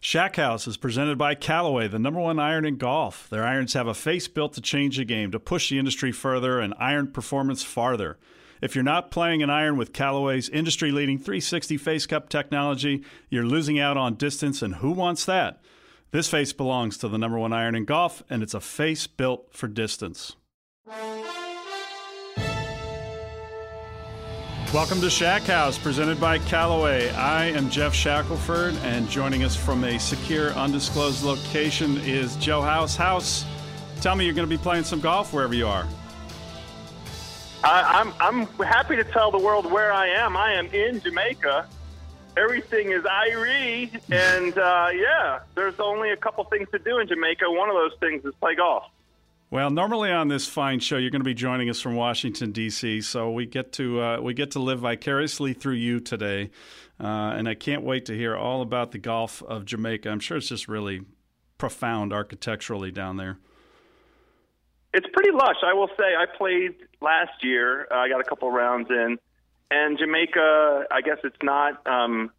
Shack House is presented by Callaway, the number one iron in golf. Their irons have a face built to change the game, to push the industry further and iron performance farther. If you're not playing an iron with Callaway's industry leading 360 face cup technology, you're losing out on distance, and who wants that? This face belongs to the number one iron in golf, and it's a face built for distance. Welcome to Shack House, presented by Callaway. I am Geoff Shackelford, and joining us from a secure, undisclosed location is Joe House. House, tell me you're going to be playing some golf wherever you are. I, I'm I'm happy to tell the world where I am. I am in Jamaica. Everything is Irie, and uh, yeah, there's only a couple things to do in Jamaica. One of those things is play golf. Well, normally on this fine show, you're going to be joining us from Washington D.C., so we get to uh, we get to live vicariously through you today, uh, and I can't wait to hear all about the Gulf of Jamaica. I'm sure it's just really profound architecturally down there. It's pretty lush, I will say. I played last year. Uh, I got a couple rounds in, and Jamaica. I guess it's not. Um,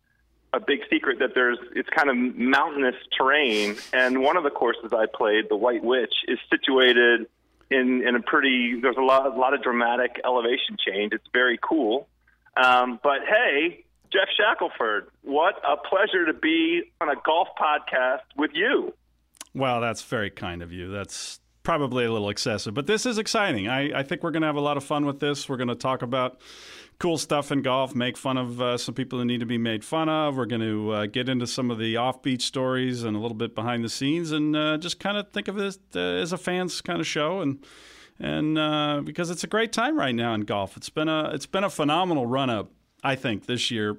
a big secret that there's it's kind of mountainous terrain, and one of the courses I played, the White Witch, is situated in in a pretty. There's a lot a lot of dramatic elevation change. It's very cool. Um, but hey, Geoff Shackelford, what a pleasure to be on a golf podcast with you. Well, that's very kind of you. That's probably a little excessive, but this is exciting. I, I think we're going to have a lot of fun with this. We're going to talk about cool stuff in golf, make fun of uh, some people who need to be made fun of. We're going to uh, get into some of the offbeat stories and a little bit behind the scenes, and uh, just kind of think of this uh, as a fans kind of show, and and uh, because it's a great time right now in golf. It's been a it's been a phenomenal run up, I think, this year.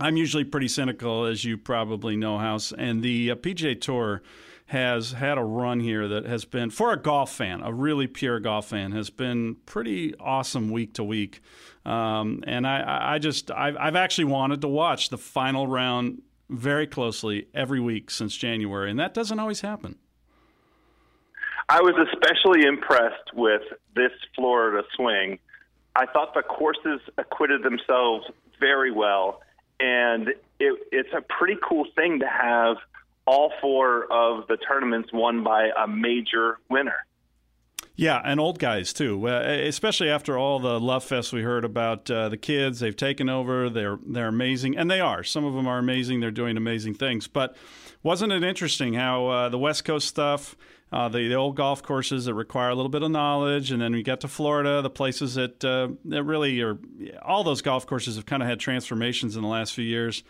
I'm usually pretty cynical, as you probably know, House, and the uh, PGA Tour has had a run here that has been, for a golf fan, a really pure golf fan, has been pretty awesome week to week. Um, and I, I just, I've, I've actually wanted to watch the final round very closely every week since January, and that doesn't always happen. I was especially impressed with this Florida swing. I thought the courses acquitted themselves very well, and it, it's a pretty cool thing to have all four of the tournaments won by a major winner. Yeah, and old guys too, uh, especially after all the love fest we heard about uh, the kids. They've taken over. They're they're amazing, and they are. Some of them are amazing. They're doing amazing things. But wasn't it interesting how uh, the West Coast stuff, uh, the, the old golf courses that require a little bit of knowledge, and then we get to Florida, the places that uh, that really are all those golf courses have kind of had transformations in the last few years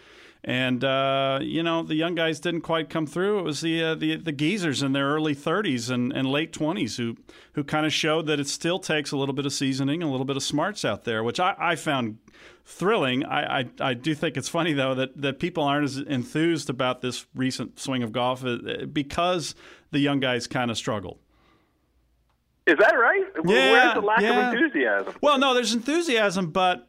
And uh, you know the young guys didn't quite come through. It was the uh, the the geezers in their early 30s and, and late 20s who who kind of showed that it still takes a little bit of seasoning, a little bit of smarts out there, which I, I found thrilling. I, I, I do think it's funny though that that people aren't as enthused about this recent swing of golf uh, because the young guys kind of struggled. Is that right? Yeah, Where's the lack yeah. of enthusiasm? Well, no, there's enthusiasm, but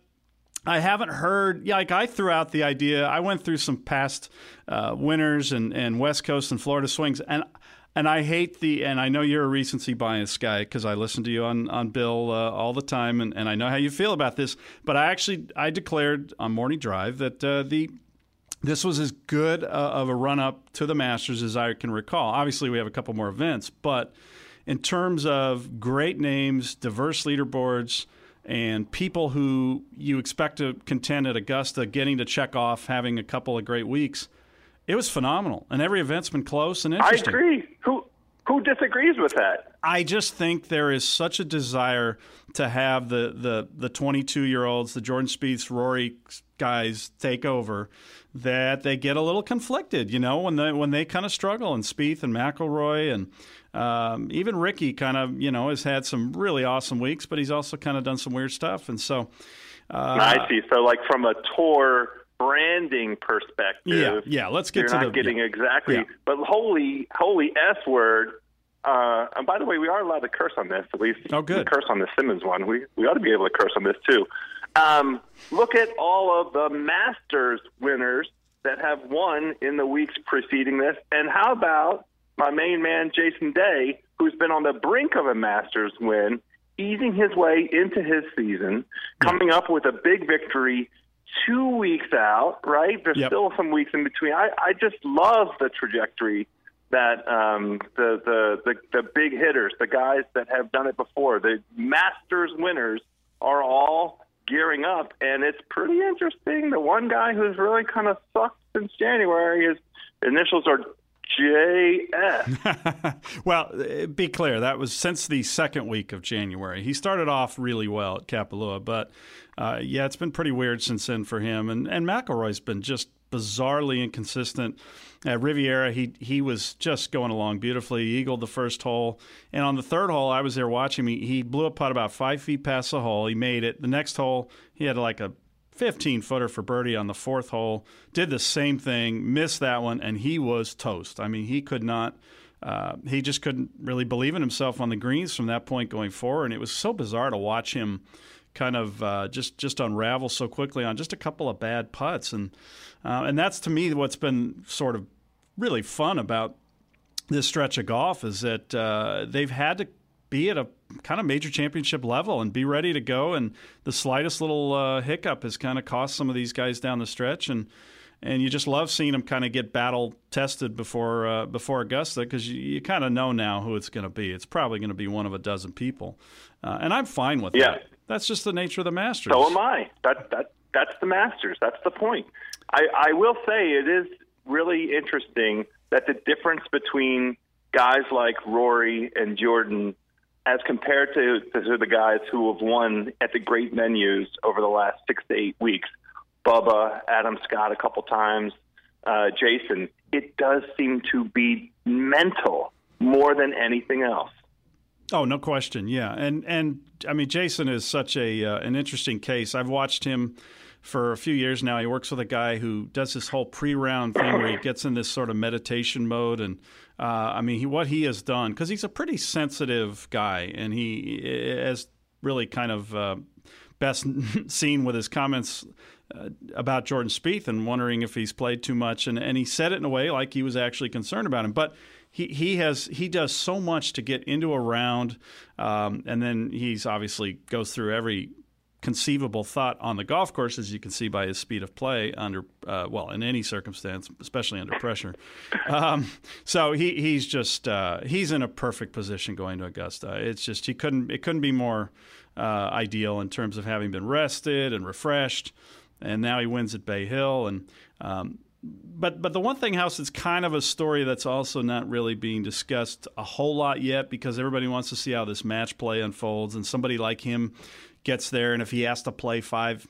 I haven't heard. Yeah, like I threw out the idea. I went through some past uh, winners and, and West Coast and Florida swings, and and I hate the. And I know you're a recency bias guy because I listen to you on on Bill uh, all the time, and, and I know how you feel about this. But I actually I declared on Morning Drive that uh, the this was as good uh, of a run up to the Masters as I can recall. Obviously, we have a couple more events, but in terms of great names, diverse leaderboards, and people who you expect to contend at Augusta getting to check off having a couple of great weeks, it was phenomenal. And every event's been close and interesting. I agree. Who who disagrees with that? I just think there is such a desire to have the the the 22 year olds, the Jordan Spieths, Rory guys take over, that they get a little conflicted. You know, when they when they kind of struggle, and Spieth and McIlroy and um, even Rickie kind of you know has had some really awesome weeks, but he's also kind of done some weird stuff, and so. Uh, I see. So, like from a tour branding perspective, Yeah, yeah. Let's get you're to not the getting yeah. exactly. Yeah. But holy, holy S word. Uh, and by the way, we are allowed to curse on this. At least Oh, good. curse on the Simmons one. We we ought to be able to curse on this too. Um, look at all of the Masters winners that have won in the weeks preceding this, and how about my main man Jason Day, who's been on the brink of a Masters win, easing his way into his season, coming up with a big victory two weeks out, right? There's Yep. still some weeks in between. I, I just love the trajectory that um, the, the the the big hitters, the guys that have done it before, the Masters winners, are all gearing up, and it's pretty interesting. The one guy who's really kind of sucked since January, his initials are JS. well, uh, be clear, that was since the second week of January. He started off really well at Kapalua, but uh, yeah, it's been pretty weird since then for him. And and McIlroy's been just bizarrely inconsistent. At Riviera, he he was just going along beautifully. He eagled the first hole, and on the third hole, I was there watching me. He blew a putt about five feet past the hole. He made it. The next hole, he had like a 15 footer for birdie on the fourth hole. Did the same thing, missed that one, and he was toast. I mean, he could not. Uh, he just couldn't really believe in himself on the greens from that point going forward, and it was so bizarre to watch him kind of uh, just just unravel so quickly on just a couple of bad putts, and uh, and that's to me what's been sort of really fun about this stretch of golf is that uh, they've had to be at a kind of major championship level and be ready to go. And the slightest little uh, hiccup has kind of cost some of these guys down the stretch. And and you just love seeing them kind of get battle tested before uh, before Augusta because you, you kind of know now who it's going to be. It's probably going to be one of a dozen people, uh, and I'm fine with Yeah. that. That's just the nature of the Masters. So am I. That that that's the Masters. That's the point. I, I will say it is really interesting that the difference between guys like Rory and Jordan, as compared to, to the guys who have won at the great venues over the last six to eight weeks, Bubba, Adam Scott a couple times, uh, Jason, it does seem to be mental more than anything else. Oh, no question. Yeah, and and I mean, Jason is such a uh, an interesting case. I've watched him for a few years now. He works with a guy who does this whole pre-round thing where he gets in this sort of meditation mode, and uh, I mean, he, what he has done because he's a pretty sensitive guy, and he has really kind of uh, best seen with his comments uh, about Jordan Spieth and wondering if he's played too much, and and he said it in a way like he was actually concerned about him, but he he has he does so much to get into a round, um, and then he's obviously goes through every conceivable thought on the golf course, as you can see by his speed of play under uh, well in any circumstance, especially under pressure. Um, so he he's just uh, he's in a perfect position going to Augusta. It's just he couldn't it couldn't be more uh, ideal in terms of having been rested and refreshed, and now he wins at Bay Hill and. Um, but but the one thing, House, it's kind of a story that's also not really being discussed a whole lot yet because everybody wants to see how this match play unfolds, and somebody like him gets there, and if he has to play five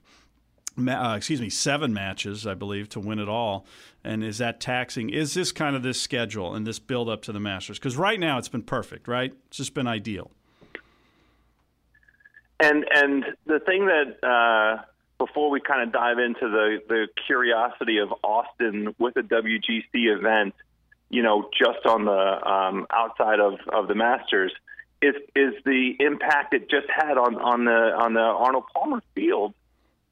uh, excuse me, seven matches, I believe, to win it all. And is that taxing? Is this kind of this schedule and this build up to the Masters? Because right now it's been perfect, right? It's just been ideal. And and the thing that uh, before we kind of dive into the the curiosity of Austin with a WGC event, you know, just on the um, outside of, of the Masters, is is the impact it just had on on the on the Arnold Palmer field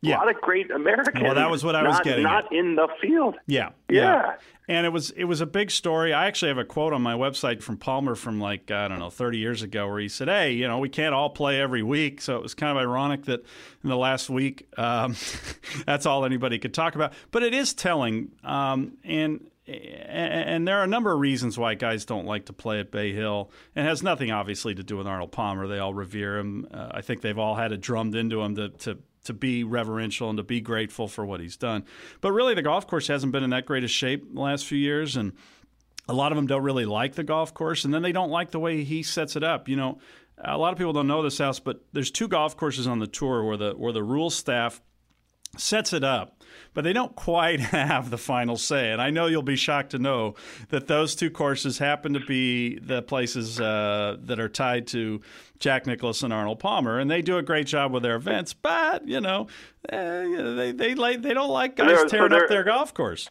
yeah. a lot of great Americans. Well, that was what I was not, getting. Not at. in the field. Yeah, yeah, yeah, And it was it was a big story. I actually have a quote on my website from Palmer from like I don't know 30 years ago, where he said, "Hey, you know, we can't all play every week." So it was kind of ironic that in the last week, um, that's all anybody could talk about. But it is telling, um, and and there are a number of reasons why guys don't like to play at Bay Hill. It has nothing, obviously, to do with Arnold Palmer. They all revere him. Uh, I think they've all had it drummed into them to, to to be reverential and to be grateful for what he's done. But really, the golf course hasn't been in that great a shape the last few years, and a lot of them don't really like the golf course, and then they don't like the way he sets it up. You know, a lot of people don't know this house, but there's two golf courses on the tour where the where the rules staff sets it up, but they don't quite have the final say. And I know you'll be shocked to know that those two courses happen to be the places uh, that are tied to Jack Nicklaus and Arnold Palmer, and they do a great job with their events. But you know, uh, they they like they don't like guys tearing so up their golf course.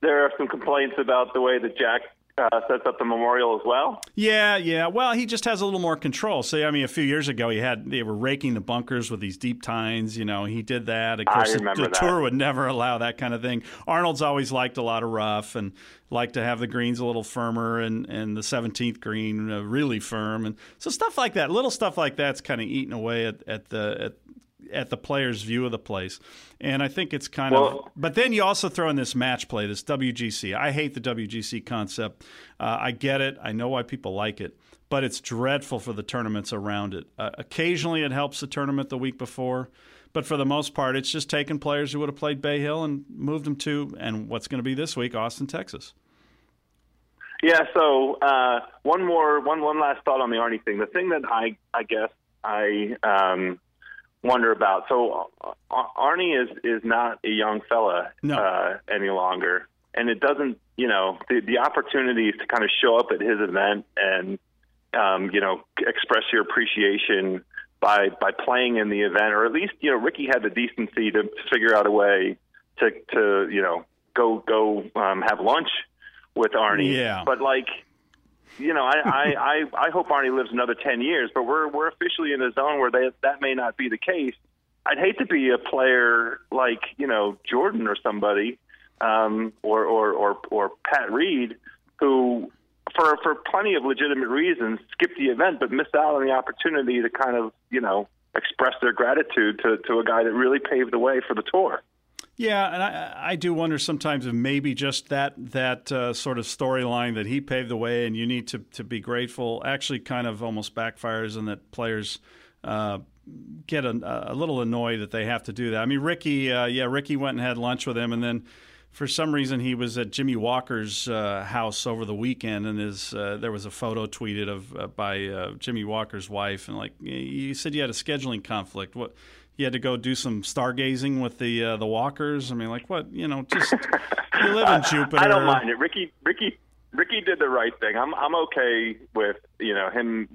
There are some complaints about the way that Jack uh, sets up the memorial as well. Yeah, yeah. Well, he just has a little more control. See, I mean, a few years ago, he had they were raking the bunkers with these deep tines. You know, he did that. Of course, the, the tour would never allow that kind of thing. Arnold's always liked a lot of rough and liked to have the greens a little firmer and and the 17th green uh, really firm and so stuff like that. Little stuff like that's kind of eating away at, at the at at the player's view of the place. And I think it's kind well, of. But then you also throw in this match play, this WGC. I hate the WGC concept. Uh, I get it. I know why people like it, but it's dreadful for the tournaments around it. Uh, occasionally, it helps the tournament the week before. But for the most part, it's just taking players who would have played Bay Hill and moved them to, and what's going to be this week, Austin, Texas. Yeah. So uh, one more, one one last thought on the Arnie thing. The thing that I, I guess I um, wonder about. So uh, Arnie is is not a young fella no. uh, any longer, and it doesn't. You know, the the opportunities to kind of show up at his event and um, you know express your appreciation by by playing in the event, or at least you know Rickie had the decency to figure out a way to to you know go go um, have lunch with Arnie. Yeah. But like you know, I, I, I, I hope Arnie lives another ten years, but we're we're officially in a zone where they, that may not be the case. I'd hate to be a player like you know Jordan or somebody, um, or, or or or Pat Reed, who for for plenty of legitimate reasons skipped the event, but missed out on the opportunity to kind of you know express their gratitude to to a guy that really paved the way for the tour. Yeah, and I, I do wonder sometimes if maybe just that that uh, sort of storyline that he paved the way and you need to to be grateful actually kind of almost backfires and that players uh, get a, a, little annoyed that they have to do that. I mean, Rickie, uh, yeah, Rickie went and had lunch with him, and then for some reason he was at Jimmy Walker's uh, house over the weekend, and his uh, there was a photo tweeted of uh, by uh, Jimmy Walker's wife, and like you said, you had a scheduling conflict. What you had to go do some stargazing with the uh, the walkers. I mean, like what? You know, just you live in Jupiter. I don't mind it. Rickie Ricky Rickie did the right thing. I'm I'm okay with you know him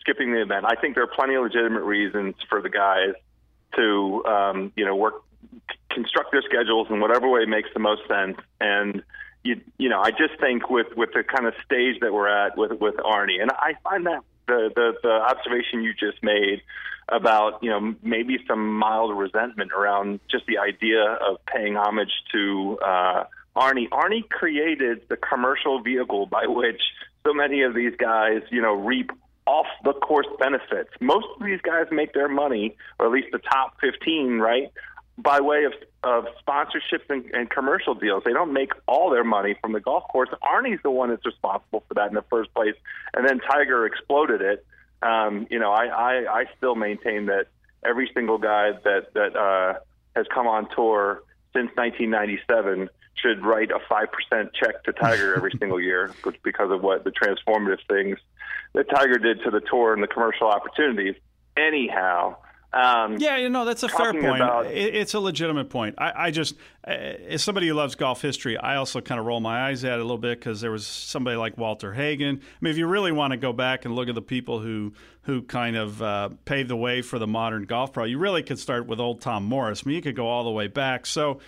skipping the event. I think there are plenty of legitimate reasons for the guys to um, you know work construct their schedules in whatever way makes the most sense. And you you know I just think with with the kind of stage that we're at with with Arnie, and I find that the the, the observation you just made about you know maybe some mild resentment around just the idea of paying homage to uh, Arnie. Arnie created the commercial vehicle by which so many of these guys you know reap off the course benefits. Most of these guys make their money, or at least the top 15, right, by way of of sponsorships and, and commercial deals. They don't make all their money from the golf course. Arnie's the one that's responsible for that in the first place, and then Tiger exploded it um, you know, I, I, I still maintain that every single guy that that uh, has come on tour since 1997 should write a five percent check to Tiger every single year because of what the transformative things that Tiger did to the tour and the commercial opportunities. Anyhow, Um, yeah, you know that's a fair point. about- It, it's a legitimate point. I, I just, uh, as somebody who loves golf history, I also kind of roll my eyes at it a little bit because there was somebody like Walter Hagen. I mean, if you really want to go back and look at the people who who kind of uh, paved the way for the modern golf pro, you really could start with old Tom Morris. I mean, you could go all the way back. So.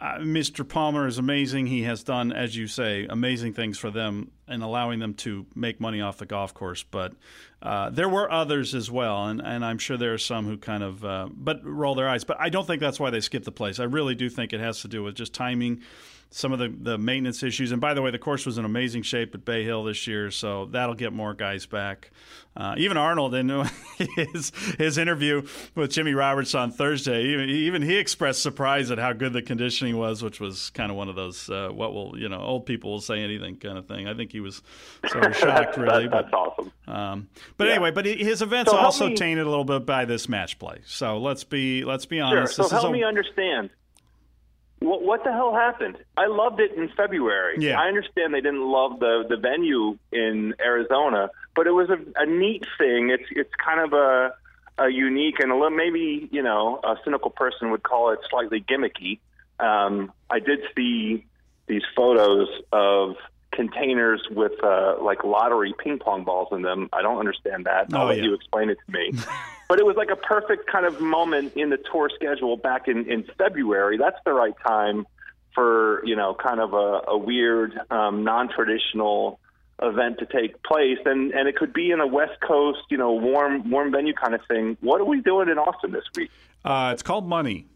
Uh, Mr. Palmer is amazing. He has done, as you say, amazing things for them and allowing them to make money off the golf course. But uh, there were others as well, and, and I'm sure there are some who kind of uh, but roll their eyes. But I don't think that's why they skipped the place. I really do think it has to do with just timing, some of the, the maintenance issues. And by the way, the course was in amazing shape at Bay Hill this year, so that'll get more guys back. Uh, even Arnold in his his interview with Jimmy Roberts on Thursday, even, even he expressed surprise at how good the conditioning was, which was kind of one of those uh, what will you know old people will say anything kind of thing. I think he was sort of shocked, really. That's but awesome. um, but Yeah. anyway, but his events So also me- tainted a little bit by this match play. So let's be let's be Sure. honest. So this is help a- me understand. What, what the hell happened? I loved it in February. Yeah. I understand they didn't love the the venue in Arizona, but it was a, a neat thing. It's it's kind of a a unique and a little maybe you know a cynical person would call it slightly gimmicky. Um, I did see these photos of containers with uh, like lottery ping pong balls in them. I don't understand that. I'll Oh, let yeah. you explain it to me. but it was like a perfect kind of moment in the tour schedule back in, in February. That's the right time for, you know, kind of a, a weird, um, non traditional event to take place and and it could be in a west coast you know warm warm venue kind of thing what are we doing in austin this week Uh, it's called Money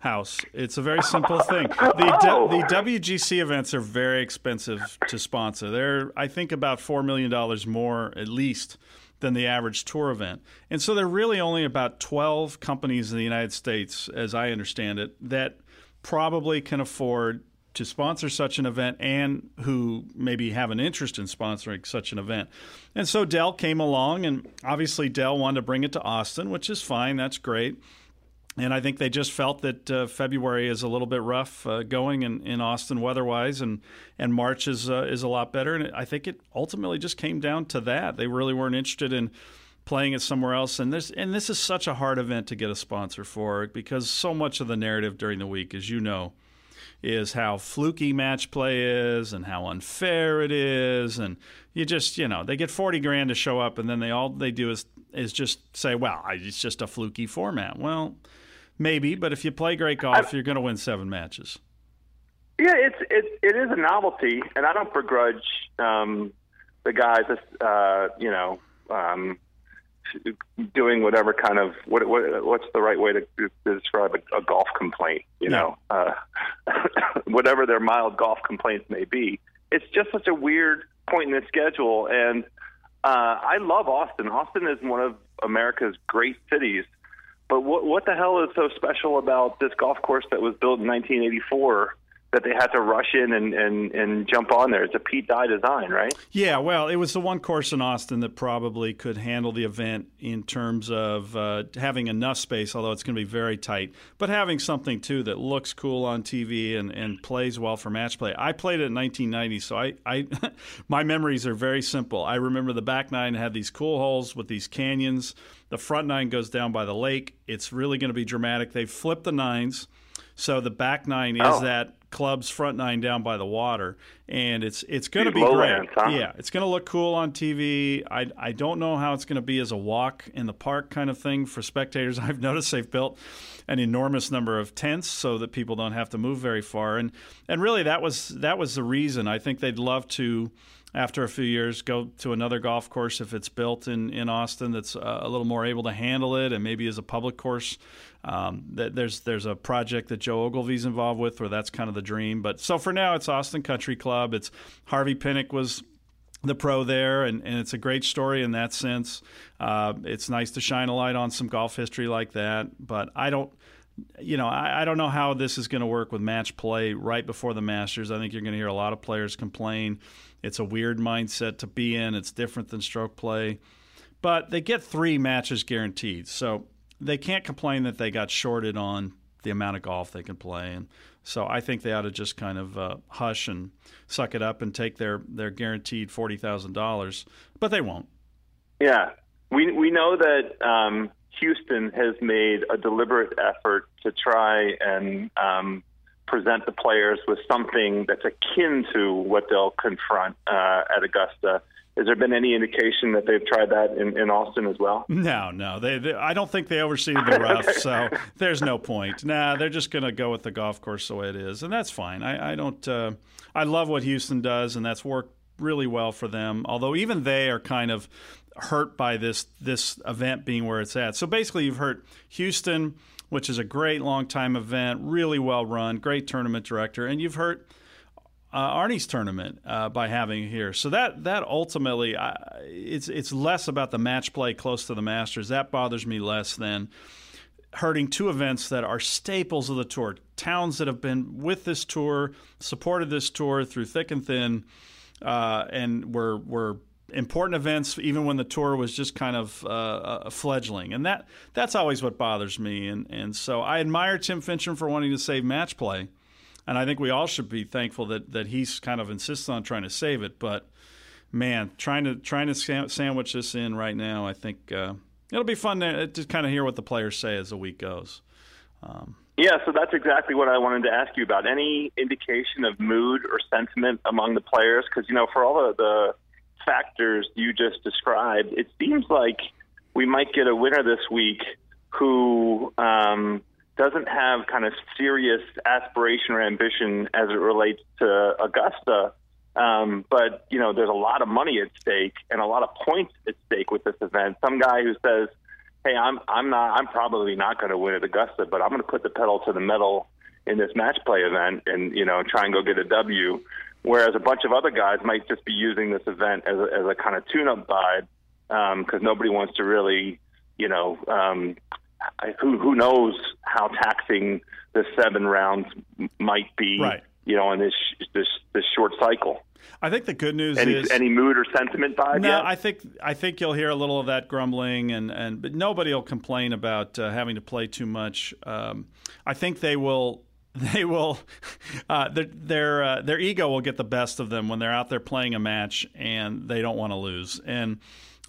House. It's a very simple thing. The, Oh. the WGC events are very expensive to sponsor. They're, I think, about $4 million more at least than the average tour event. And so there are really only about 12 companies in the United States, as I understand it, that probably can afford to sponsor such an event and who maybe have an interest in sponsoring such an event. And so Dell came along, and obviously Dell wanted to bring it to Austin, which is fine. That's great. And I think they just felt that uh, February is a little bit rough uh, going in, in Austin weather-wise, and and March is uh, is a lot better. And I think it ultimately just came down to that. They really weren't interested in playing it somewhere else. And this and this is such a hard event to get a sponsor for because so much of the narrative during the week, as you know, is how fluky match play is and how unfair it is and you just you know they get 40 grand to show up and then they all they do is is just say well it's just a fluky format well maybe but if you play great golf you're going to win seven matches Yeah, it's it it is a novelty, and I don't begrudge um, the guys, uh, you know, um, doing whatever kind of what, what what's the right way to, to describe a, a golf complaint, you know, uh, whatever their mild golf complaints may be. It's just such a weird point in the schedule, and uh, I love Austin. Austin is one of America's great cities. But what what the hell is so special about this golf course that was built in 1984 that they had to rush in and, and, and jump on there? It's a Pete Dye design, right? Yeah, well, it was the one course in Austin that probably could handle the event in terms of uh, having enough space, although it's going to be very tight, but having something too that looks cool on TV and, and plays well for match play. I played it in 1990, so I, I my memories are very simple. I remember the back nine had these cool holes with these canyons. The front nine goes down by the lake. It's really going to be dramatic. They flipped the nines. So the back nine is Oh. that club's front nine down by the water, and it's it's going to be great. huh? Yeah, it's going to look cool on TV. I I don't know how it's going to be as a walk in the park kind of thing for spectators. I've noticed they've built an enormous number of tents so that people don't have to move very far, and and really that was that was the reason. I think they'd love to. After a few years, go to another golf course if it's built in, in Austin that's uh, a little more able to handle it, and maybe as a public course. Um, there's there's a project that Joe Ogilvy's involved with where that's kind of the dream. But so for now, it's Austin Country Club. It's Harvey Penick was the pro there, and, and it's a great story in that sense. Uh, it's nice to shine a light on some golf history like that, but I don't. You know, I, I don't know how this is going to work with match play right before the Masters. I think you're going to hear a lot of players complain. It's a weird mindset to be in. It's different than stroke play, but they get three matches guaranteed, so they can't complain that they got shorted on the amount of golf they can play. And so I think they ought to just kind of uh, hush and suck it up and take their, their guaranteed forty thousand dollars, but they won't. Yeah, we we know that um, Houston has made a deliberate effort to try and um, present the players with something that's akin to what they'll confront uh, at Augusta. Has there been any indication that they've tried that in, in Austin as well? No, no. They, they I don't think they overseeded the rough, so there's no point. Nah, they're just going to go with the golf course the way it is, and that's fine. I, I don't. Uh, I love what Houston does, and that's worked really well for them. Although even they are kind of hurt by this this event being where it's at. So basically, you've hurt Houston, which is a great long time event, really well run, great tournament director, and you've hurt uh, Arnie's tournament uh, by having here. So that that ultimately, uh, it's it's less about the match play close to the Masters. That bothers me less than hurting two events that are staples of the tour. Towns that have been with this tour, supported this tour through thick and thin, uh, and were were important events even when the tour was just kind of uh, a fledgling and that that's always what bothers me and and so I admire Tim Finchem for wanting to save match play and I think we all should be thankful that that he's kind of insists on trying to save it. But man, trying to trying to sandwich this in right now, I think uh, it'll be fun to, to kind of hear what the players say as the week goes. Um, yeah, so that's exactly what I wanted to ask you about. Any indication of mood or sentiment among the players? Because you know, for all the, the factors you just described, it seems like we might get a winner this week who um, doesn't have kind of serious aspiration or ambition as it relates to Augusta. Um, but you know, there's a lot of money at stake and a lot of points at stake with this event. Some guy who says, "Hey, I'm I'm not I'm probably not going to win at Augusta, but I'm going to put the pedal to the metal in this match play event and you know try and go get a W." Whereas a bunch of other guys might just be using this event as a, as a kind of tune-up guide because um, nobody wants to really, you know, um, who who knows how taxing the seven rounds might be, right. you know, in this this this short cycle. I think the good news any, is any mood or sentiment vibe. No, yet? I think I think you'll hear a little of that grumbling, and and but nobody will complain about uh, having to play too much. Um, I think they will. They will, uh, their their uh, their ego will get the best of them when they're out there playing a match and they don't want to lose. And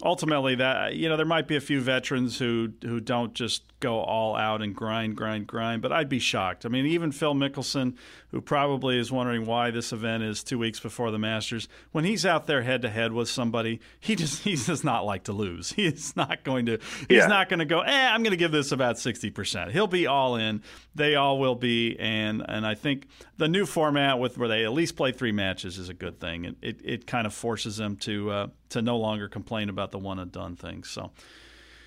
ultimately that you know there might be a few veterans who who don't just go all out and grind grind grind but I'd be shocked. I mean even Phil Mickelson who probably is wondering why this event is 2 weeks before the Masters when he's out there head to head with somebody he just he does not like to lose. He's not going to he's yeah. not going to go eh I'm going to give this about 60%. He'll be all in. They all will be and and I think the new format with where they at least play 3 matches is a good thing. It it, it kind of forces them to uh, to no longer complain about the one and done thing. So,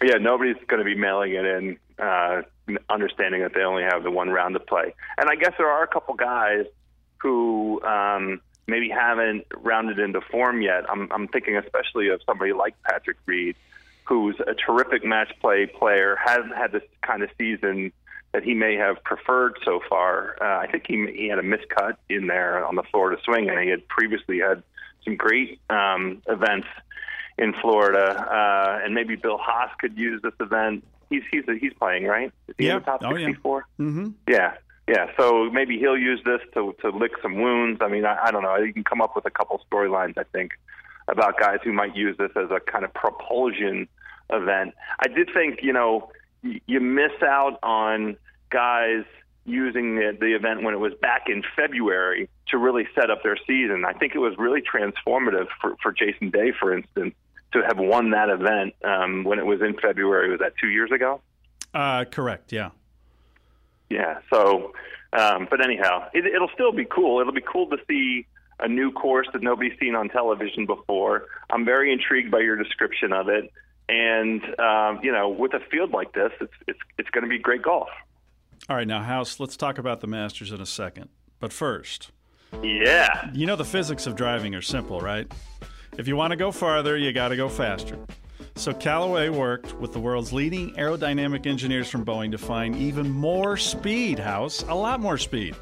yeah, nobody's going to be mailing it in, uh, understanding that they only have the one round to play. And I guess there are a couple guys who um, maybe haven't rounded into form yet. I'm, I'm thinking especially of somebody like Patrick Reed, who's a terrific match play player, hasn't had this kind of season that he may have preferred so far. Uh, I think he he had a miscut in there on the Florida swing, and he had previously had some great um, events in Florida, uh, and maybe Bill Haas could use this event. He's he's he's playing right. Is he yeah. top oh, sixty-four? Yeah. Mm-hmm. yeah, yeah. So maybe he'll use this to to lick some wounds. I mean, I, I don't know. You can come up with a couple storylines. I think about guys who might use this as a kind of propulsion event. I did think you know you miss out on guys using the, the event when it was back in February to really set up their season. I think it was really transformative for, for Jason Day, for instance, to have won that event um, when it was in February. Was that two years ago? Uh, correct. Yeah. Yeah. So, um, but anyhow, it, it'll still be cool. It'll be cool to see a new course that nobody's seen on television before. I'm very intrigued by your description of it, and um, you know, with a field like this, it's it's it's going to be great golf. All right, now, House, let's talk about the Masters in a second. But first, yeah. You know, the physics of driving are simple, right? If you want to go farther, you got to go faster. So Callaway worked with the world's leading aerodynamic engineers from Boeing to find even more speed, House, a lot more speed.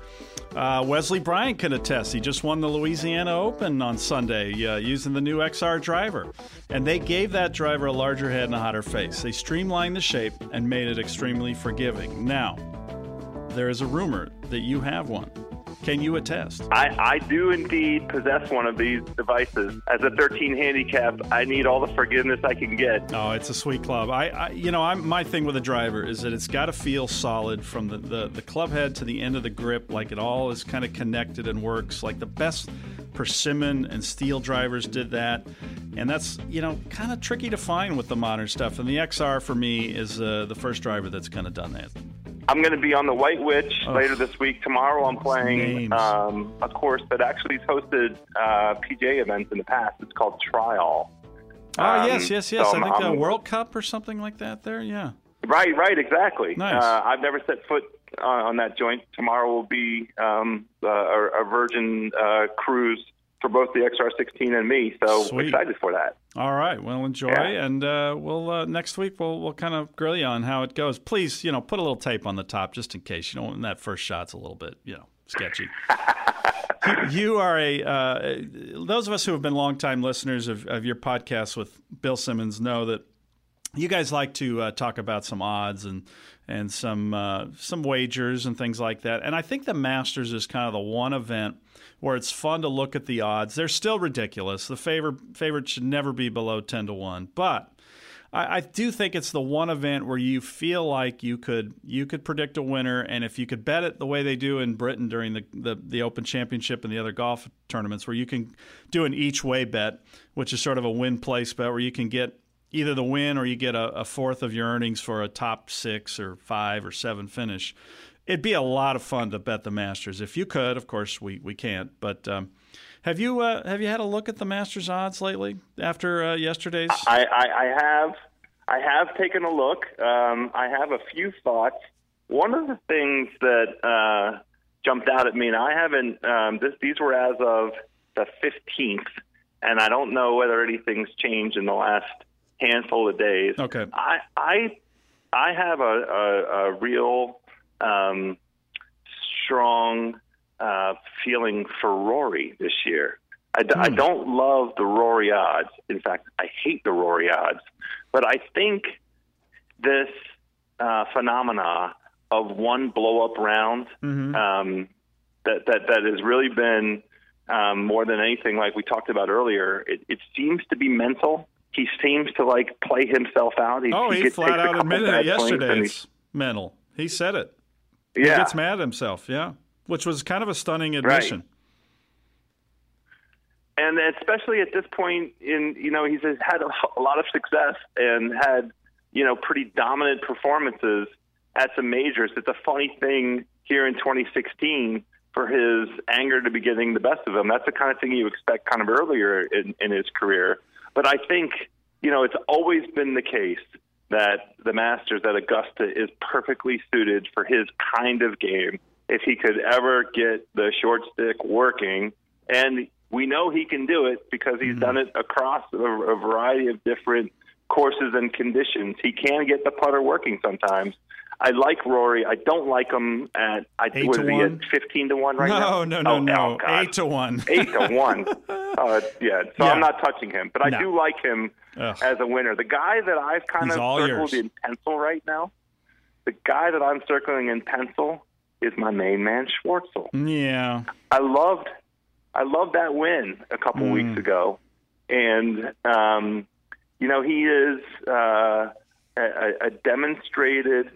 Uh, Wesley Bryan can attest. He just won the Louisiana Open on Sunday uh, using the new XR driver. And they gave that driver a larger head and a hotter face. They streamlined the shape and made it extremely forgiving. Now, there is a rumor that you have one. Can you attest? I, I do indeed possess one of these devices. As a 13 handicap, I need all the forgiveness I can get. Oh, it's a sweet club. I, I you know, I'm, my thing with a driver is that it's got to feel solid from the, the, the club head to the end of the grip, like it all is kind of connected and works. Like the best persimmon and steel drivers did that. And that's, you know, kind of tricky to find with the modern stuff. And the XR for me is uh, the first driver that's kind of done that. I'm going to be on the White Witch oh, later this week. Tomorrow, I'm playing um, a course that actually has hosted uh, PGA events in the past. It's called Tryall. Oh um, yes, yes, yes. So I think a World Cup or something like that. There, yeah. Right, right, exactly. Nice. Uh, I've never set foot on, on that joint. Tomorrow will be um, uh, a, a, Virgin uh, cruise for both the XR16 and me. So Sweet. excited for that. All right. Well, enjoy, yeah. and uh, we'll uh, next week we'll we'll kind of grill you on how it goes. Please, you know, put a little tape on the top just in case. You know, when that first shot's a little bit, you know, sketchy. you are a uh, those of us who have been longtime listeners of, of your podcast with Bill Simmons know that you guys like to uh, talk about some odds and and some uh, some wagers and things like that. And I think the Masters is kind of the one event where it's fun to look at the odds. They're still ridiculous. The favorite favorite should never be below ten to one, but I, I, do think it's the one event where you feel like you could you could predict a winner, and if you could bet it the way they do in Britain during the, the, the Open Championship and the other golf tournaments, where you can do an each way bet, which is sort of a win place bet, where you can get either the win or you get a, a fourth of your earnings for a top six or five or seven finish it'd be a lot of fun to bet the Masters if you could. Of course, we we can't. But um, have you uh, have you had a look at the Masters odds lately after uh, yesterday's? I, I, I, have I have taken a look. Um, I have a few thoughts. One of the things that uh, jumped out at me, and I haven't. Um, this, these were as of the fifteenth, and I don't know whether anything's changed in the last handful of days. Okay. I I I have a, a, a real um, strong uh, feeling for Rory this year. I, d- I hmm. don't love the Rory odds. In fact, I hate the Rory odds. But I think this uh, phenomena of one blow up round mm-hmm. um, that, that, that has really been um, more than anything, like we talked about earlier, it, it seems to be mental. He seems to like play himself out. He, oh, he, he flat out admitted it yesterday. It's mental. He said it. Yeah. He gets mad at himself, yeah. Which was kind of a stunning admission. Right. And especially at this point in, you know, he's had a, lot of success and had, you know, pretty dominant performances at some majors. It's a funny thing here in 2016 for his anger to be getting the best of him. That's the kind of thing you expect kind of earlier in, in his career. But I think, you know, it's always been the case that the Masters at Augusta is perfectly suited for his kind of game. If he could ever get the short stick working, and we know he can do it because he's mm-hmm. done it across a, a variety of different courses and conditions. He can get the putter working sometimes. I like Rory. I don't like him at I Eight he one? at fifteen to one right no, now. No, no, oh, no, no. Eight to one. Eight to one. Uh, yeah. So yeah. I'm not touching him, but I no. do like him Ugh. as a winner. The guy that I've kind He's of circled yours. in pencil right now, the guy that I'm circling in pencil is my main man Schwartzel. Yeah. I loved I loved that win a couple mm. weeks ago, and um, you know he is uh, a, a demonstrated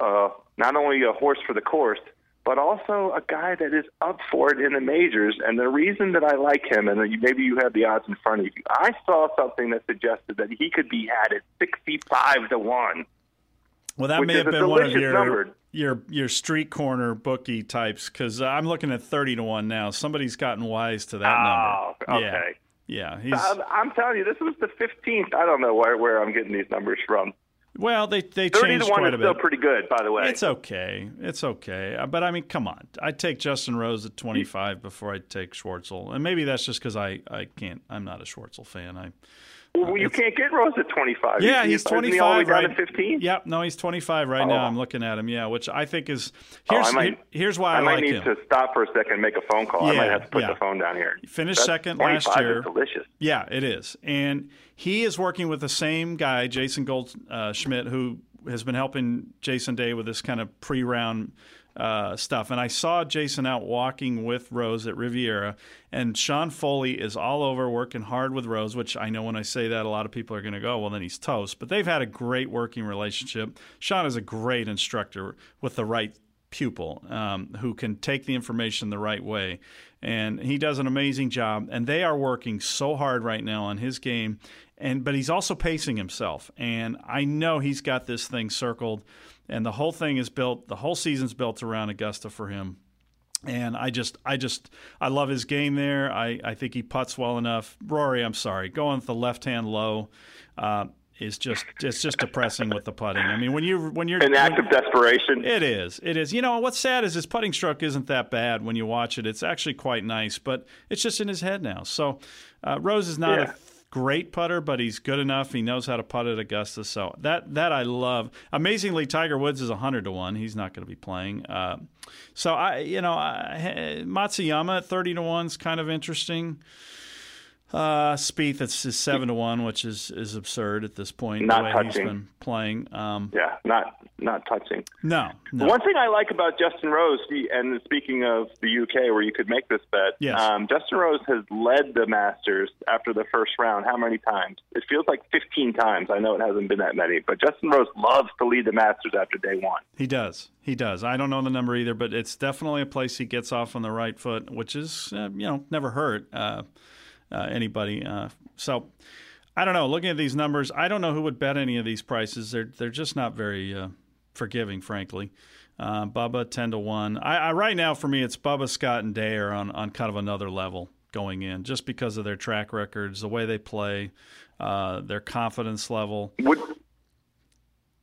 uh, not only a horse for the course, but also a guy that is up for it in the majors. And the reason that I like him, and maybe you have the odds in front of you, I saw something that suggested that he could be had at 65 to 1. Well, that may have been one of your, your your street corner bookie types because I'm looking at 30 to 1 now. Somebody's gotten wise to that oh, number. Okay. Yeah. Yeah, I'm, I'm, telling you, this was the 15th. I don't know where, where I'm getting these numbers from. Well, they they changed quite a bit. still pretty good, by the way. It's okay. It's okay. Uh, but I mean, come on. I'd take Justin Rose at twenty five before I'd take Schwartzel, and maybe that's just because I I can't. I'm not a Schwartzel fan. I. Well, you can't get Rose at 25. Yeah, he's, he's 25 right. 15. Yep, no, he's 25 right oh. now. I'm looking at him. Yeah, which I think is here's oh, might, here's why I, I might like need him. to stop for a second and make a phone call. Yeah, I might have to put yeah. the phone down here. Finished That's second last year. Delicious. Yeah, it is, and he is working with the same guy, Jason Goldsmith, uh, who has been helping Jason Day with this kind of pre-round uh, stuff. And I saw Jason out walking with Rose at Riviera, and Sean Foley is all over working hard with Rose, which I know when I say that, a lot of people are going to go, well, then he's toast. But they've had a great working relationship. Sean is a great instructor with the right pupil um, who can take the information the right way. And he does an amazing job. And they are working so hard right now on his game. And but he's also pacing himself. And I know he's got this thing circled. And the whole thing is built. The whole season's built around Augusta for him. And I just, I just, I love his game there. I, I think he puts well enough. Rory, I'm sorry, going with the left hand low. Uh, is just it's just depressing with the putting. I mean, when you when you're an act of desperation, it is. It is. You know what's sad is his putting stroke isn't that bad when you watch it. It's actually quite nice, but it's just in his head now. So uh, Rose is not yeah. a great putter, but he's good enough. He knows how to putt at Augusta, so that that I love. Amazingly, Tiger Woods is hundred to one. He's not going to be playing. Uh, so I, you know, I, Matsuyama at thirty to one is kind of interesting. Uh, Spieth it's is seven to one, which is is absurd at this point. Not the way touching. He's been playing. Um, yeah, not not touching. No, no. One thing I like about Justin Rose, and speaking of the UK, where you could make this bet, yes. um, Justin Rose has led the Masters after the first round. How many times? It feels like 15 times. I know it hasn't been that many, but Justin Rose loves to lead the Masters after day one. He does. He does. I don't know the number either, but it's definitely a place he gets off on the right foot, which is uh, you know never hurt. Uh, uh, anybody. Uh, so I don't know. Looking at these numbers, I don't know who would bet any of these prices. They're they're just not very uh, forgiving, frankly. Uh, Bubba ten to one. I, I, right now for me, it's Bubba Scott and Day are on on kind of another level going in, just because of their track records, the way they play, uh, their confidence level. What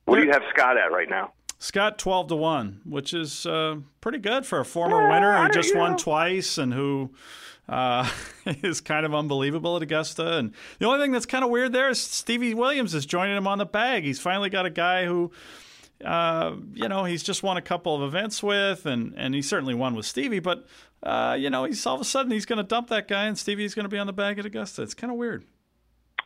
What do you have Scott at right now? Scott twelve to one, which is uh, pretty good for a former winner who just won twice and who uh, is kind of unbelievable at Augusta. And the only thing that's kind of weird there is Stevie Williams is joining him on the bag. He's finally got a guy who, uh, you know, he's just won a couple of events with, and, and he certainly won with Stevie, but, uh, you know, he's all of a sudden he's going to dump that guy, and Stevie's going to be on the bag at Augusta. It's kind of weird.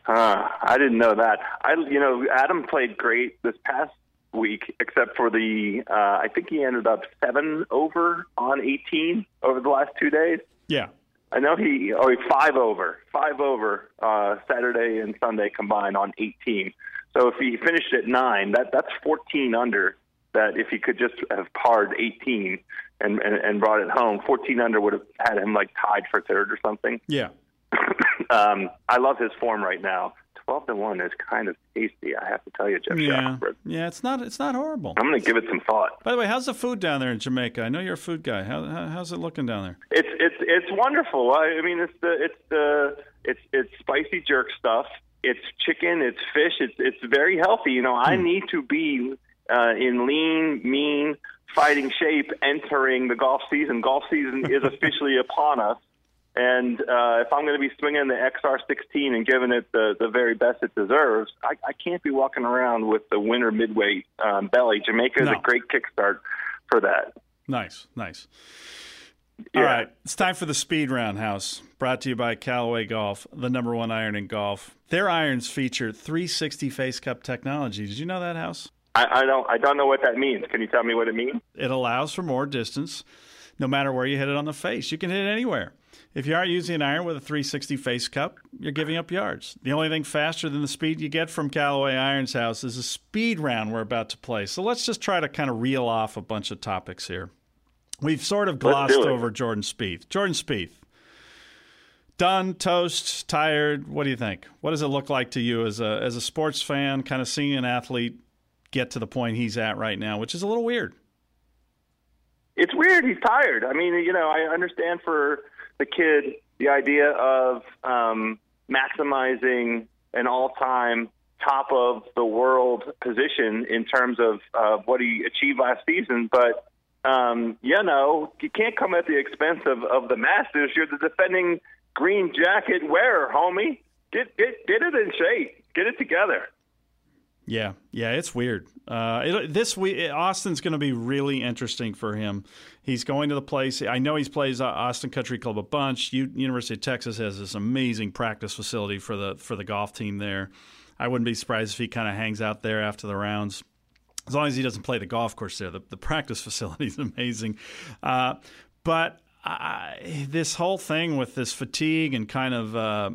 Uh, I didn't know that. I, you know, Adam played great this past week, except for the, uh, I think he ended up seven over on 18 over the last two days. Yeah. I know he oh five over five over uh, Saturday and Sunday combined on 18. So if he finished at nine, that that's 14 under. That if he could just have parred 18 and, and and brought it home, 14 under would have had him like tied for third or something. Yeah. um, I love his form right now twelve to one is kind of tasty. I have to tell you, Geoff. Yeah, yeah, it's not it's not horrible. I'm going to give it some thought. By the way, how's the food down there in Jamaica? I know you're a food guy. How, how how's it looking down there? It's it's it's wonderful. I, I mean, it's the it's the it's it's spicy jerk stuff. It's chicken. It's fish. It's it's very healthy. You know, I hmm. need to be uh, in lean, mean, fighting shape entering the golf season. Golf season is officially upon us. And uh, if I'm going to be swinging the XR16 and giving it the, the very best it deserves, I, I can't be walking around with the winter midway um, belly. Jamaica is no. a great kickstart for that. Nice, nice. Yeah. All right, it's time for the speed round house. Brought to you by Callaway Golf, the number one iron in golf. Their irons feature 360 face cup technology. Did you know that house? I, I don't. I don't know what that means. Can you tell me what it means? It allows for more distance, no matter where you hit it on the face. You can hit it anywhere. If you aren't using an iron with a 360 face cup, you're giving up yards. The only thing faster than the speed you get from Callaway Irons House is a speed round we're about to play. So let's just try to kind of reel off a bunch of topics here. We've sort of glossed over Jordan Spieth. Jordan Spieth, done, toast, tired. What do you think? What does it look like to you as a as a sports fan, kind of seeing an athlete get to the point he's at right now, which is a little weird. It's weird. He's tired. I mean, you know, I understand for the kid the idea of um, maximizing an all-time top of the world position in terms of uh, what he achieved last season, but um, you know you can't come at the expense of, of the Masters. You're the defending green jacket wearer, homie. Get get get it in shape. Get it together. Yeah, yeah, it's weird. Uh, it, this week, Austin's going to be really interesting for him. He's going to the place. I know he's plays Austin Country Club a bunch. U- University of Texas has this amazing practice facility for the for the golf team there. I wouldn't be surprised if he kind of hangs out there after the rounds. as long as he doesn't play the golf course there. The, the practice facility is amazing. Uh, but I, this whole thing with this fatigue and kind of uh,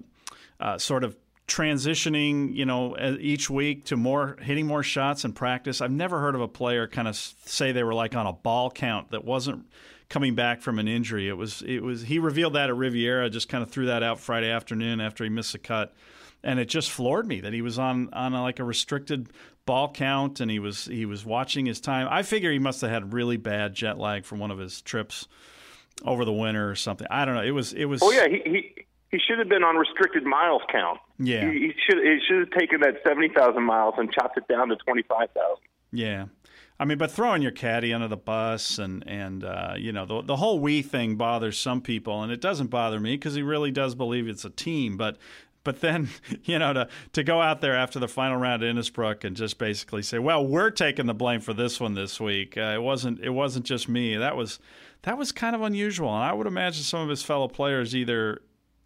uh, sort of transitioning, you know, each week to more hitting more shots in practice. I've never heard of a player kind of say they were like on a ball count that wasn't coming back from an injury. It was it was he revealed that at Riviera, just kind of threw that out Friday afternoon after he missed a cut, and it just floored me that he was on on a, like a restricted ball count and he was he was watching his time. I figure he must have had really bad jet lag from one of his trips over the winter or something. I don't know. It was it was. Oh yeah, he he, he should have been on restricted miles count. Yeah, he, he should he should have taken that seventy thousand miles and chopped it down to twenty five thousand. Yeah. I mean, but throwing your caddy under the bus and and uh, you know the the whole we thing bothers some people, and it doesn't bother me because he really does believe it's a team. But but then, you know, to, to go out there after the final round at Innisbrook and just basically say, "Well, we're taking the blame for this one this week. Uh, it wasn't it wasn't just me." That was that was kind of unusual, and I would imagine some of his fellow players either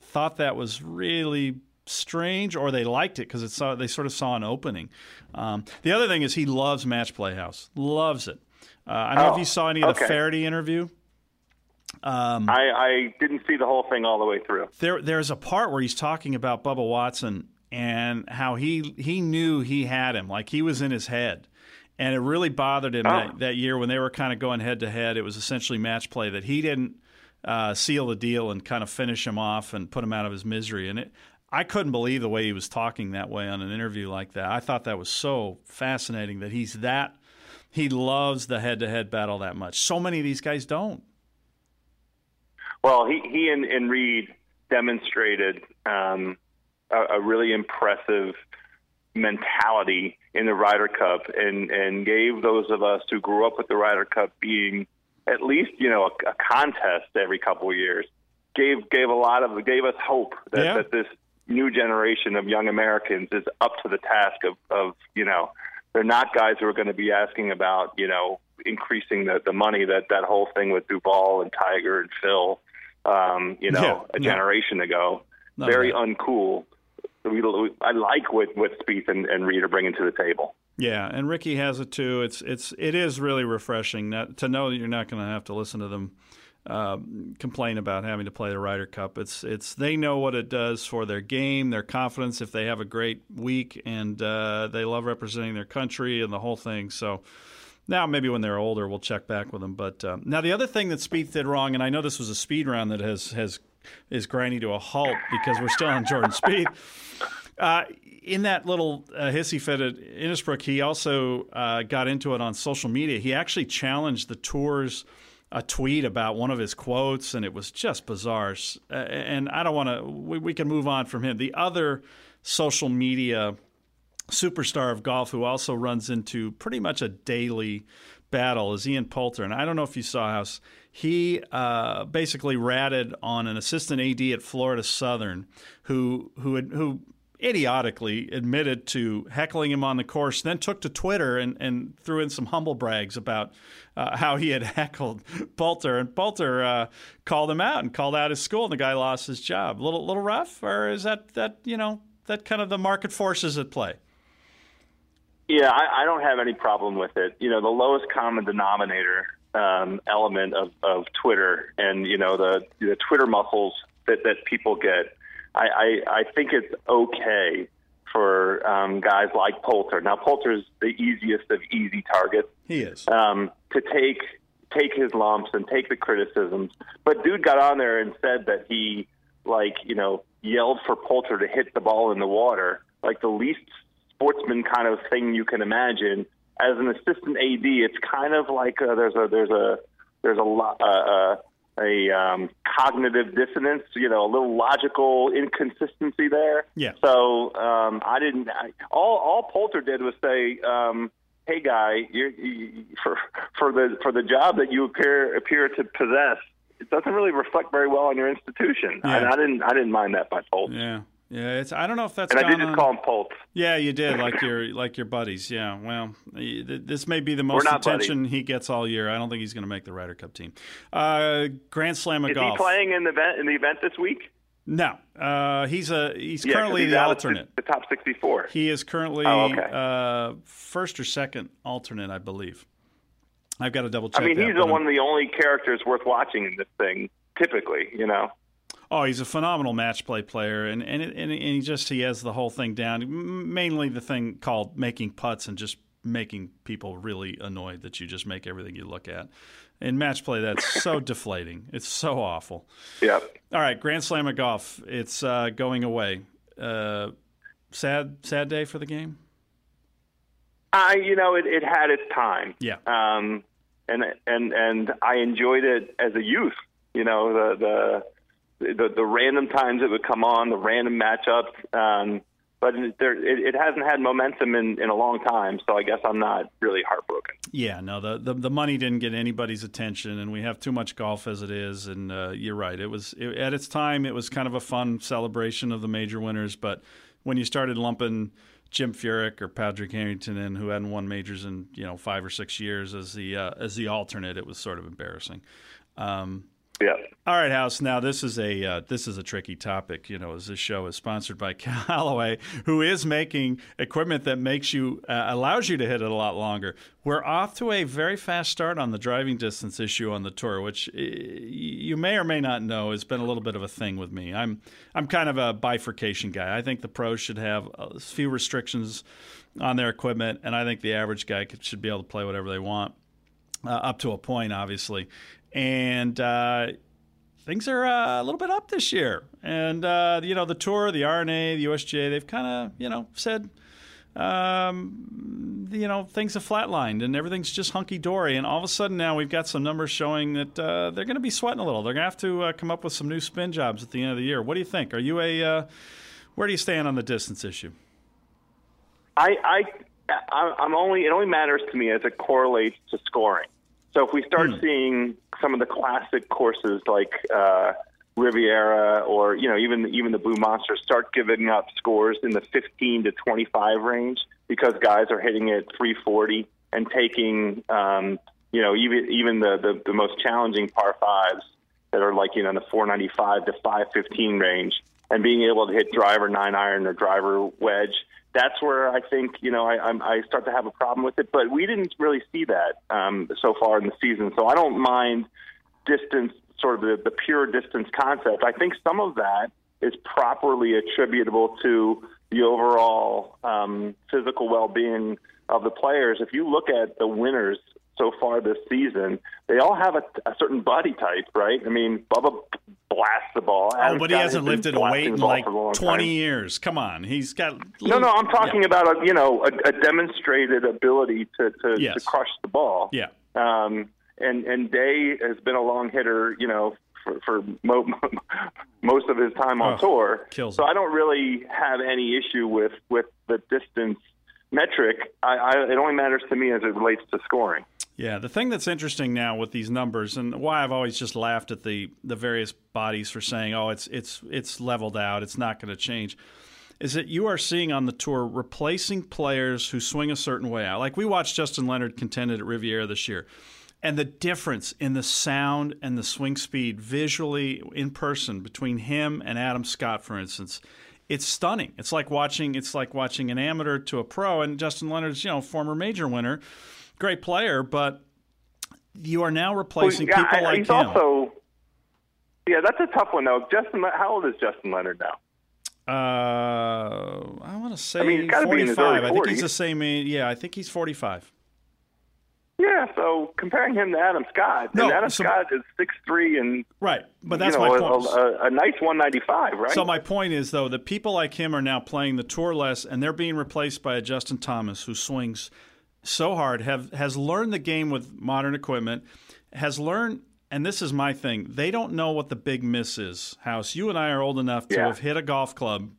thought that was really strange or they liked it because it saw they sort of saw an opening. Um, the other thing is he loves Match Playhouse, loves it. Uh, I don't oh, know if you saw any of the Feherty interview. Um, I, I didn't see the whole thing all the way through. There, there's a part where he's talking about Bubba Watson and how he he knew he had him, like he was in his head, and it really bothered him oh. that, that year when they were kind of going head to head. It was essentially match play that he didn't uh, seal the deal and kind of finish him off and put him out of his misery. And it, I couldn't believe the way he was talking that way on an interview like that. I thought that was so fascinating that he's that he loves the head to head battle that much. So many of these guys don't. Well, he he and, and Reed demonstrated um, a, a really impressive mentality in the Ryder Cup, and and gave those of us who grew up with the Ryder Cup being at least you know a, a contest every couple of years gave gave a lot of gave us hope that, yeah. that this new generation of young Americans is up to the task of of you know they're not guys who are going to be asking about you know increasing the the money that that whole thing with Duval and Tiger and Phil um, you know, yeah, a generation ago. Not Very bad. uncool. We, I like what what Spieth and, and Reed are bringing to the table. Yeah, and Rickie has it too. It's it's it is really refreshing to know that you're not going to have to listen to them uh, complain about having to play the Ryder Cup. It's it's they know what it does for their game, their confidence if they have a great week, and uh, they love representing their country and the whole thing. So now, maybe when they're older, we'll check back with them. But um, now, the other thing that Spieth did wrong, and I know this was a speed round that has has is grinding to a halt because we're still on Jordan Spieth. Uh, in that little uh, hissy fit at Innisbrook, he also uh, got into it on social media. He actually challenged the tour's a tweet about one of his quotes, and it was just bizarre. Uh, and I don't want to. We, we, can move on from him. The other social media superstar of golf who also runs into pretty much a daily battle is Ian Poulter. And I don't know if you saw how he uh, basically ratted on an assistant AD at Florida Southern who who had, who idiotically admitted to heckling him on the course, then took to Twitter and, and threw in some humble brags about uh, how he had heckled Poulter. And Poulter uh, called him out and called out his school, and the guy lost his job. A little, little rough, or is that, that, you know, that kind of the market forces at play? Yeah, I, I don't have any problem with it. You know, the lowest common denominator um, element of, of Twitter and you know the the Twitter muscles that that people get. I I, I think it's okay for um, guys like Poulter. Now Poulter's the easiest of easy targets. He is um, to take take his lumps and take the criticisms. But dude got on there and said that he like you know yelled for Poulter to hit the ball in the water. Like the least sportsman kind of thing you can imagine. As an assistant AD, it's kind of like uh, there's a there's a there's a lot. Uh, uh, a um, cognitive dissonance, you know, a little logical inconsistency there. Yeah. So um, I didn't. I, all all Poulter did was say, um, "Hey, guy, you're, you, for for the for the job that you appear appear to possess, it doesn't really reflect very well on your institution." Yeah. And I didn't I didn't mind that by Poulter. Yeah. Yeah, it's. I don't know if that's. And I did just on. call him Polt. Yeah, you did, like your like your buddies. Yeah, well, this may be the most attention buddies. he gets all year. I don't think he's going to make the Ryder Cup team. Uh, Grand Slam of Is golf. Is he playing in the event in the event this week? No, uh, he's a he's Yeah, currently he's the alternate. The, top 64. He is currently Oh, okay. uh, first or second alternate, I believe. I've got to double check. I mean, that, he's the one of the only characters worth watching in this thing. Typically, you know. Oh, he's a phenomenal match play player, and and, it, and and he just he has the whole thing down. Mainly the thing called making putts and just making people really annoyed that you just make everything you look at. In match play, that's so deflating. It's so awful. Yeah. All right, Grand Slam of golf. It's uh, going away. Uh, sad, sad day for the game. I, you know, it, it had its time. Yeah. Um, and and and I enjoyed it as a youth. You know, the the the, the random times it would come on, the random matchups. Um, but there, it, it hasn't had momentum in, in a long time, so I guess I'm not really heartbroken. Yeah, no, the, the the money didn't get anybody's attention, and we have too much golf as it is. And uh, you're right; it was it, at its time, it was kind of a fun celebration of the major winners. But when you started lumping Jim Furyk or Padraig Harrington in, who hadn't won majors in you know five or six years, as the uh, as the alternate, it was sort of embarrassing. Um, Yeah. all right, House. Now this is a uh, this is a tricky topic. You know, as this show is sponsored by Callaway, who is making equipment that makes you uh, allows you to hit it a lot longer. We're off to a very fast start on the driving distance issue on the tour, which uh, you may or may not know has been a little bit of a thing with me. I'm I'm kind of a bifurcation guy. I think the pros should have a few restrictions on their equipment, and I think the average guy should be able to play whatever they want, uh, up to a point, obviously. And uh, things are uh, a little bit up this year. And, uh, you know, the Tour, the R&A, the USGA, they've kind of, you know, said, um, you know, things have flatlined and everything's just hunky dory. And all of a sudden now we've got some numbers showing that uh, they're going to be sweating a little. They're going to have to uh, come up with some new spin jobs at the end of the year. What do you think? Are you a, uh, where do you stand on the distance issue? I, I- I'm only. It only matters to me as it correlates to scoring. So if we start seeing some of the classic courses like uh, Riviera or you know even even the Blue Monster start giving up scores in the 15 to 25 range because guys are hitting it 340 and taking um, you know even even the, the the most challenging par fives that are like you know in the 495 to 515 range and being able to hit driver nine iron or driver wedge that's where I think you know I, I start to have a problem with it. But we didn't really see that um, so far in the season, so I don't mind distance, sort of the, the pure distance concept. I think some of that is properly attributable to the overall um, physical well-being of the players. If you look at the winners so far this season, they all have a, a certain body type, right? I mean, Bubba blasts the ball. Oh, Adam but he hasn't lifted a weight in like for a long 20 time. years. Come on. He's got. No, no, I'm talking Yeah. about a you know a, a demonstrated ability to to, Yes. to crush the ball. Yeah. Um, and and Day has been a long hitter, you know, for, for mo- most of his time on Oh, tour. kills so. I don't really have any issue with with the distance metric. I, I, it only matters to me as it relates to scoring. Yeah, the thing that's interesting now with these numbers, and why I've always just laughed at the the various bodies for saying, "Oh, it's it's it's leveled out, it's not going to change," is that you are seeing on the tour replacing players who swing a certain way out. Like we watched Justin Leonard contended at Riviera this year, and the difference in the sound and the swing speed visually in person between him and Adam Scott, for instance. It's stunning. It's like watching. It's like watching an amateur to a pro. And Justin Leonard's, you know, former major winner, great player, but you are now replacing Well, yeah, people I- like he's him. also yeah, that's a tough one though. Justin, how old is Justin Leonard now? uh, I want to say I mean, he's be 45. I think he's the same age. Yeah, I think he's 45. Yeah, so comparing him to Adam Scott, No, and Adam so- Scott is six three and Right, but that's you know, my a, point. a, a nice 195, right? So my point is though that people like him are now playing the tour less, and they're being replaced by a Justin Thomas who swings so hard, have has learned the game with modern equipment, has learned. And this is my thing. They don't know what the big miss is. House, you and I are old enough to Yeah. have hit a golf club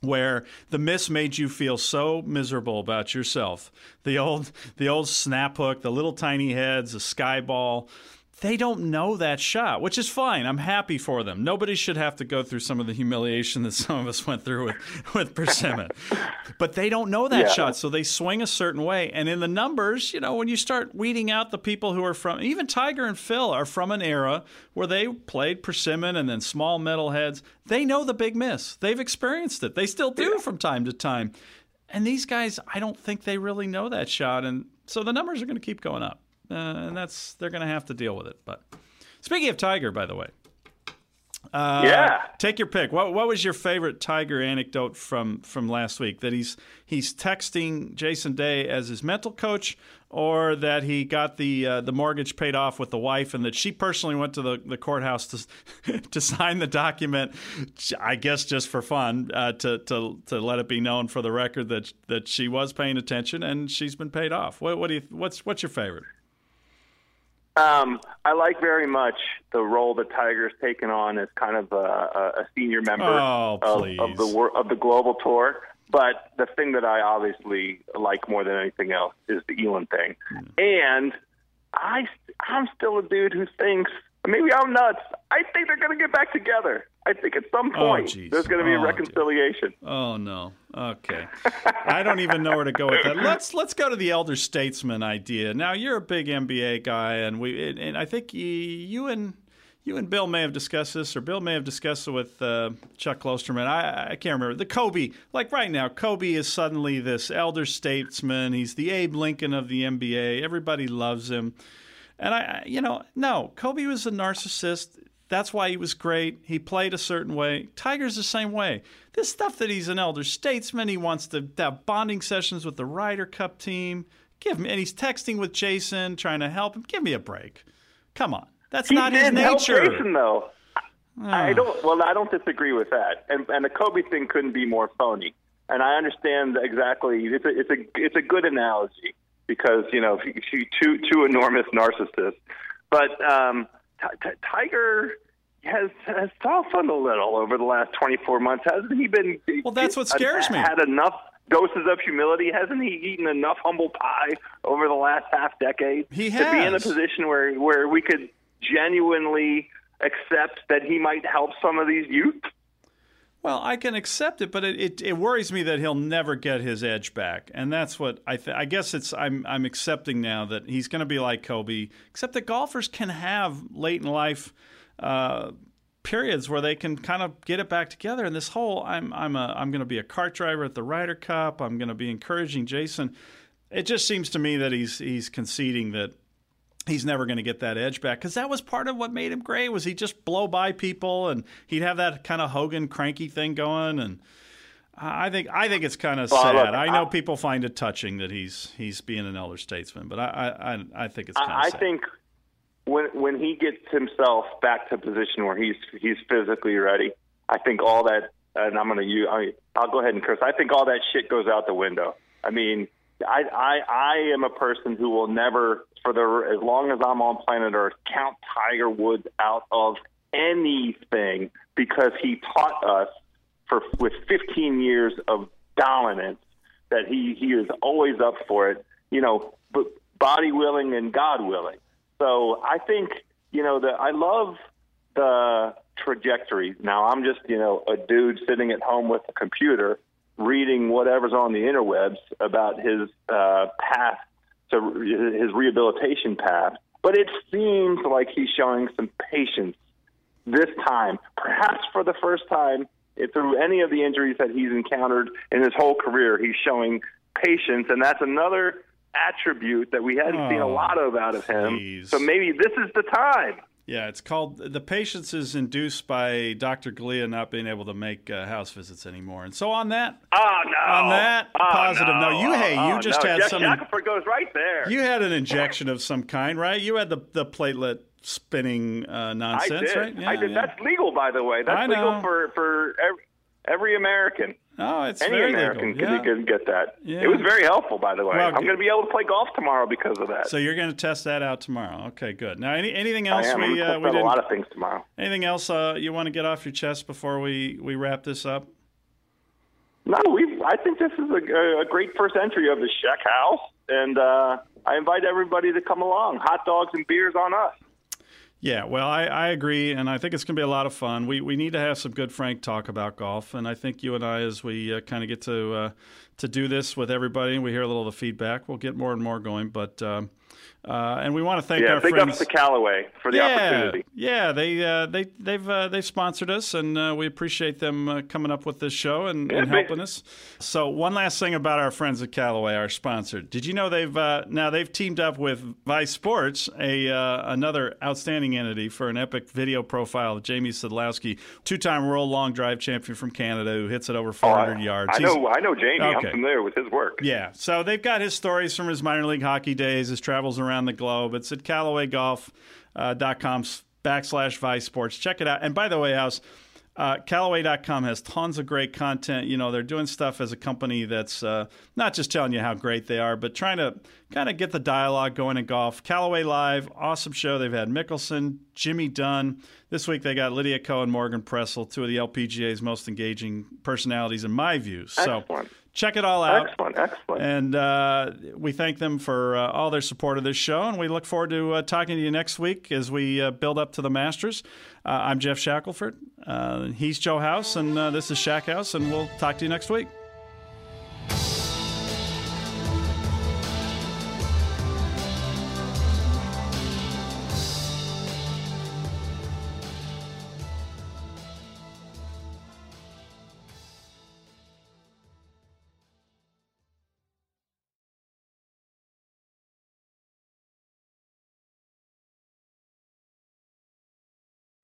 where the miss made you feel so miserable about yourself. The old the old snap hook, the little tiny heads, the sky ball, they don't know that shot, which is fine. I'm happy for them. Nobody should have to go through some of the humiliation that some of us went through with with Persimmon. but they don't know that Yeah. shot, so they swing a certain way. And in the numbers, you know, when you start weeding out the people who are from, even Tiger and Phil are from an era where they played Persimmon and then small metalheads. They know the big miss. They've experienced it. They still do from time to time. And these guys, I don't think they really know that shot, and so the numbers are going to keep going up, uh, and that's they're going to have to deal with it. But speaking of Tiger, by the way, uh, Yeah. take your pick. What what was your favorite Tiger anecdote from from last week? That he's he's texting Jason Day as his mental coach, or that he got the uh, the mortgage paid off with the wife, and that she personally went to the, the courthouse to to sign the document. I guess just for fun, uh, to to to let it be known for the record that that she was paying attention and she's been paid off. What what do you what's what's your favorite? Um, I like very much the role that Tiger's taken on as kind of a, a, senior member Oh, of, of the of the global tour. But the thing that I obviously like more than anything else is the Elin thing, and I I'm still a dude who thinks maybe I'm nuts. I think they're going to get back together. I think at some Oh, point jeez. there's going to be Oh, a dear. reconciliation. Oh no. Okay. I don't even know where to go with that. Let's let's go to the elder statesman idea. Now you're a big NBA guy, and we and, I think you, you and you and Bill may have discussed this, or Bill may have discussed it with uh, Chuck Klosterman. I I can't remember the Kobe. Like right now, Kobe is suddenly this elder statesman. He's the Abe Lincoln of the NBA. Everybody loves him. And I- you know, no, Kobe was a narcissist. That's why he was great. He played a certain way. Tiger's the same way. This stuff that he's an elder statesman, he wants to have bonding sessions with the Ryder Cup team. Give me, and he's texting with Jason, trying to help him. Give me a break. Come on, that's He not his nature. Ah. Jason, though. I don't. Well, I don't disagree with that. And and the Kobe thing couldn't be more phony. And I understand exactly. It's a it's a it's a good analogy because you know you two two enormous narcissists. But um, T- T- Tiger has has softened a little over the last 24 months, hasn't he? Been Well, that's what scares me. Had enough doses of humility, hasn't he? Eaten enough humble pie over the last half decade He has. to be in a position where where we could genuinely accept that he might help some of these youth. Well, I can accept it, but it, it, it worries me that he'll never get his edge back, and that's what I th- I guess it's I'm I'm accepting now that he's going to be like Kobe, except that golfers can have late in life uh, periods where they can kind of get it back together. And this whole I'm I'm a I'm going to be a cart driver at the Ryder Cup. I'm going to be encouraging Jason. It just seems to me that he's he's conceding that he's never going to get that edge back because that was part of what made him great was he just blow by people and he'd have that kind of Hogan cranky thing going and I think I think it's kind of Well, sad. look, I know I- people find it touching that he's he's being an elder statesman, but I I, I- I think it's kind of I, I sad. think when when he gets himself back to a position where he's he's physically ready, I think all that. And I'm going to use. I, I'll go ahead and curse. I think all that shit goes out the window. I mean, I I I am a person who will never, for the as long as I'm on planet Earth, count Tiger Woods out of anything because he taught us for with 15 years of dominance that he he is always up for it. You know, but body willing and God willing. So I think you know the I love the trajectory. Now I'm just you know a dude sitting at home with a computer reading whatever's on the interwebs about his uh, path to his rehabilitation path. But it seems like he's showing some patience this time, perhaps for the first time through any of the injuries that he's encountered in his whole career, he's showing patience, and that's another attribute that we hadn't seen a Oh, lot of out of him. So maybe this is the time. Yeah, it's called the patience is induced by Dr. Galea not being able to make uh, house visits anymore. And so on that Oh no! On that oh, positive no. note, you- hey, you Oh, just no. had Geoff some- Shackelford goes right there. you had an injection of some kind, right? You had the the platelet spinning uh, I did. right? I did. yeah. That's legal, by the way. That's legal for for every, every American. Oh, it's Any very American legal. can, Yeah. can get that. Yeah. It was very helpful, by the way. Well, I'm going to be able to play golf tomorrow because of that. So you're going to test that out tomorrow. Okay, good. Now, any, anything else am. I'm we uh, we out a lot of things tomorrow. Anything else uh, you want to get off your chest before we we wrap this up? No, we. I think this is a, a great first entry of the Shack House, and uh, I invite everybody to come along. Hot dogs and beers on us. Yeah, well, I, I agree, and I think it's going to be a lot of fun. We we need to have some good frank talk about golf, and I think you and I, as we uh, kind of get to uh, to do this with everybody, and we hear a little of the feedback, we'll get more and more going. But um, uh, and we want to thank yeah, our big friends. ups to Callaway for the yeah, opportunity. Yeah, they uh, they they've uh, they've sponsored us, and uh, we appreciate them uh, coming up with this show and, Yeah, and big- helping us. So one last thing about our friends at Callaway, our sponsor. Did you know they've uh, now they've teamed up with Vice Sports, a uh, another outstanding entity for an epic video profile of Jamie Sadlowski, two-time world long drive champion from Canada, who hits it over 400 yards. I He's- know, I know Jamie. Okay. I'm familiar with his work. yeah, so they've got his stories from his minor league hockey days, his travels around the globe. It's at CallawayGolf.com backslash Vice Sports. Check it out. And by the way, House, uh, Callaway.com has tons of great content. You know, they're doing stuff as a company that's uh, not just telling you how great they are, but trying to kind of get the dialogue going in golf. Callaway Live, awesome show. They've had Mickelson, Jimmy Dunn. This week they got Lydia and Morgan Pressel, two of the LPGA's most engaging personalities in my view. So Excellent. Check it all out. Excellent, excellent. And uh, we thank them for uh, all their support of this show. And we look forward to uh, talking to you next week as we uh, build up to the Masters. Uh, I'm Geoff Shackelford. Uh, he's Joe House, and uh, this is Shack House. And we'll talk to you next week.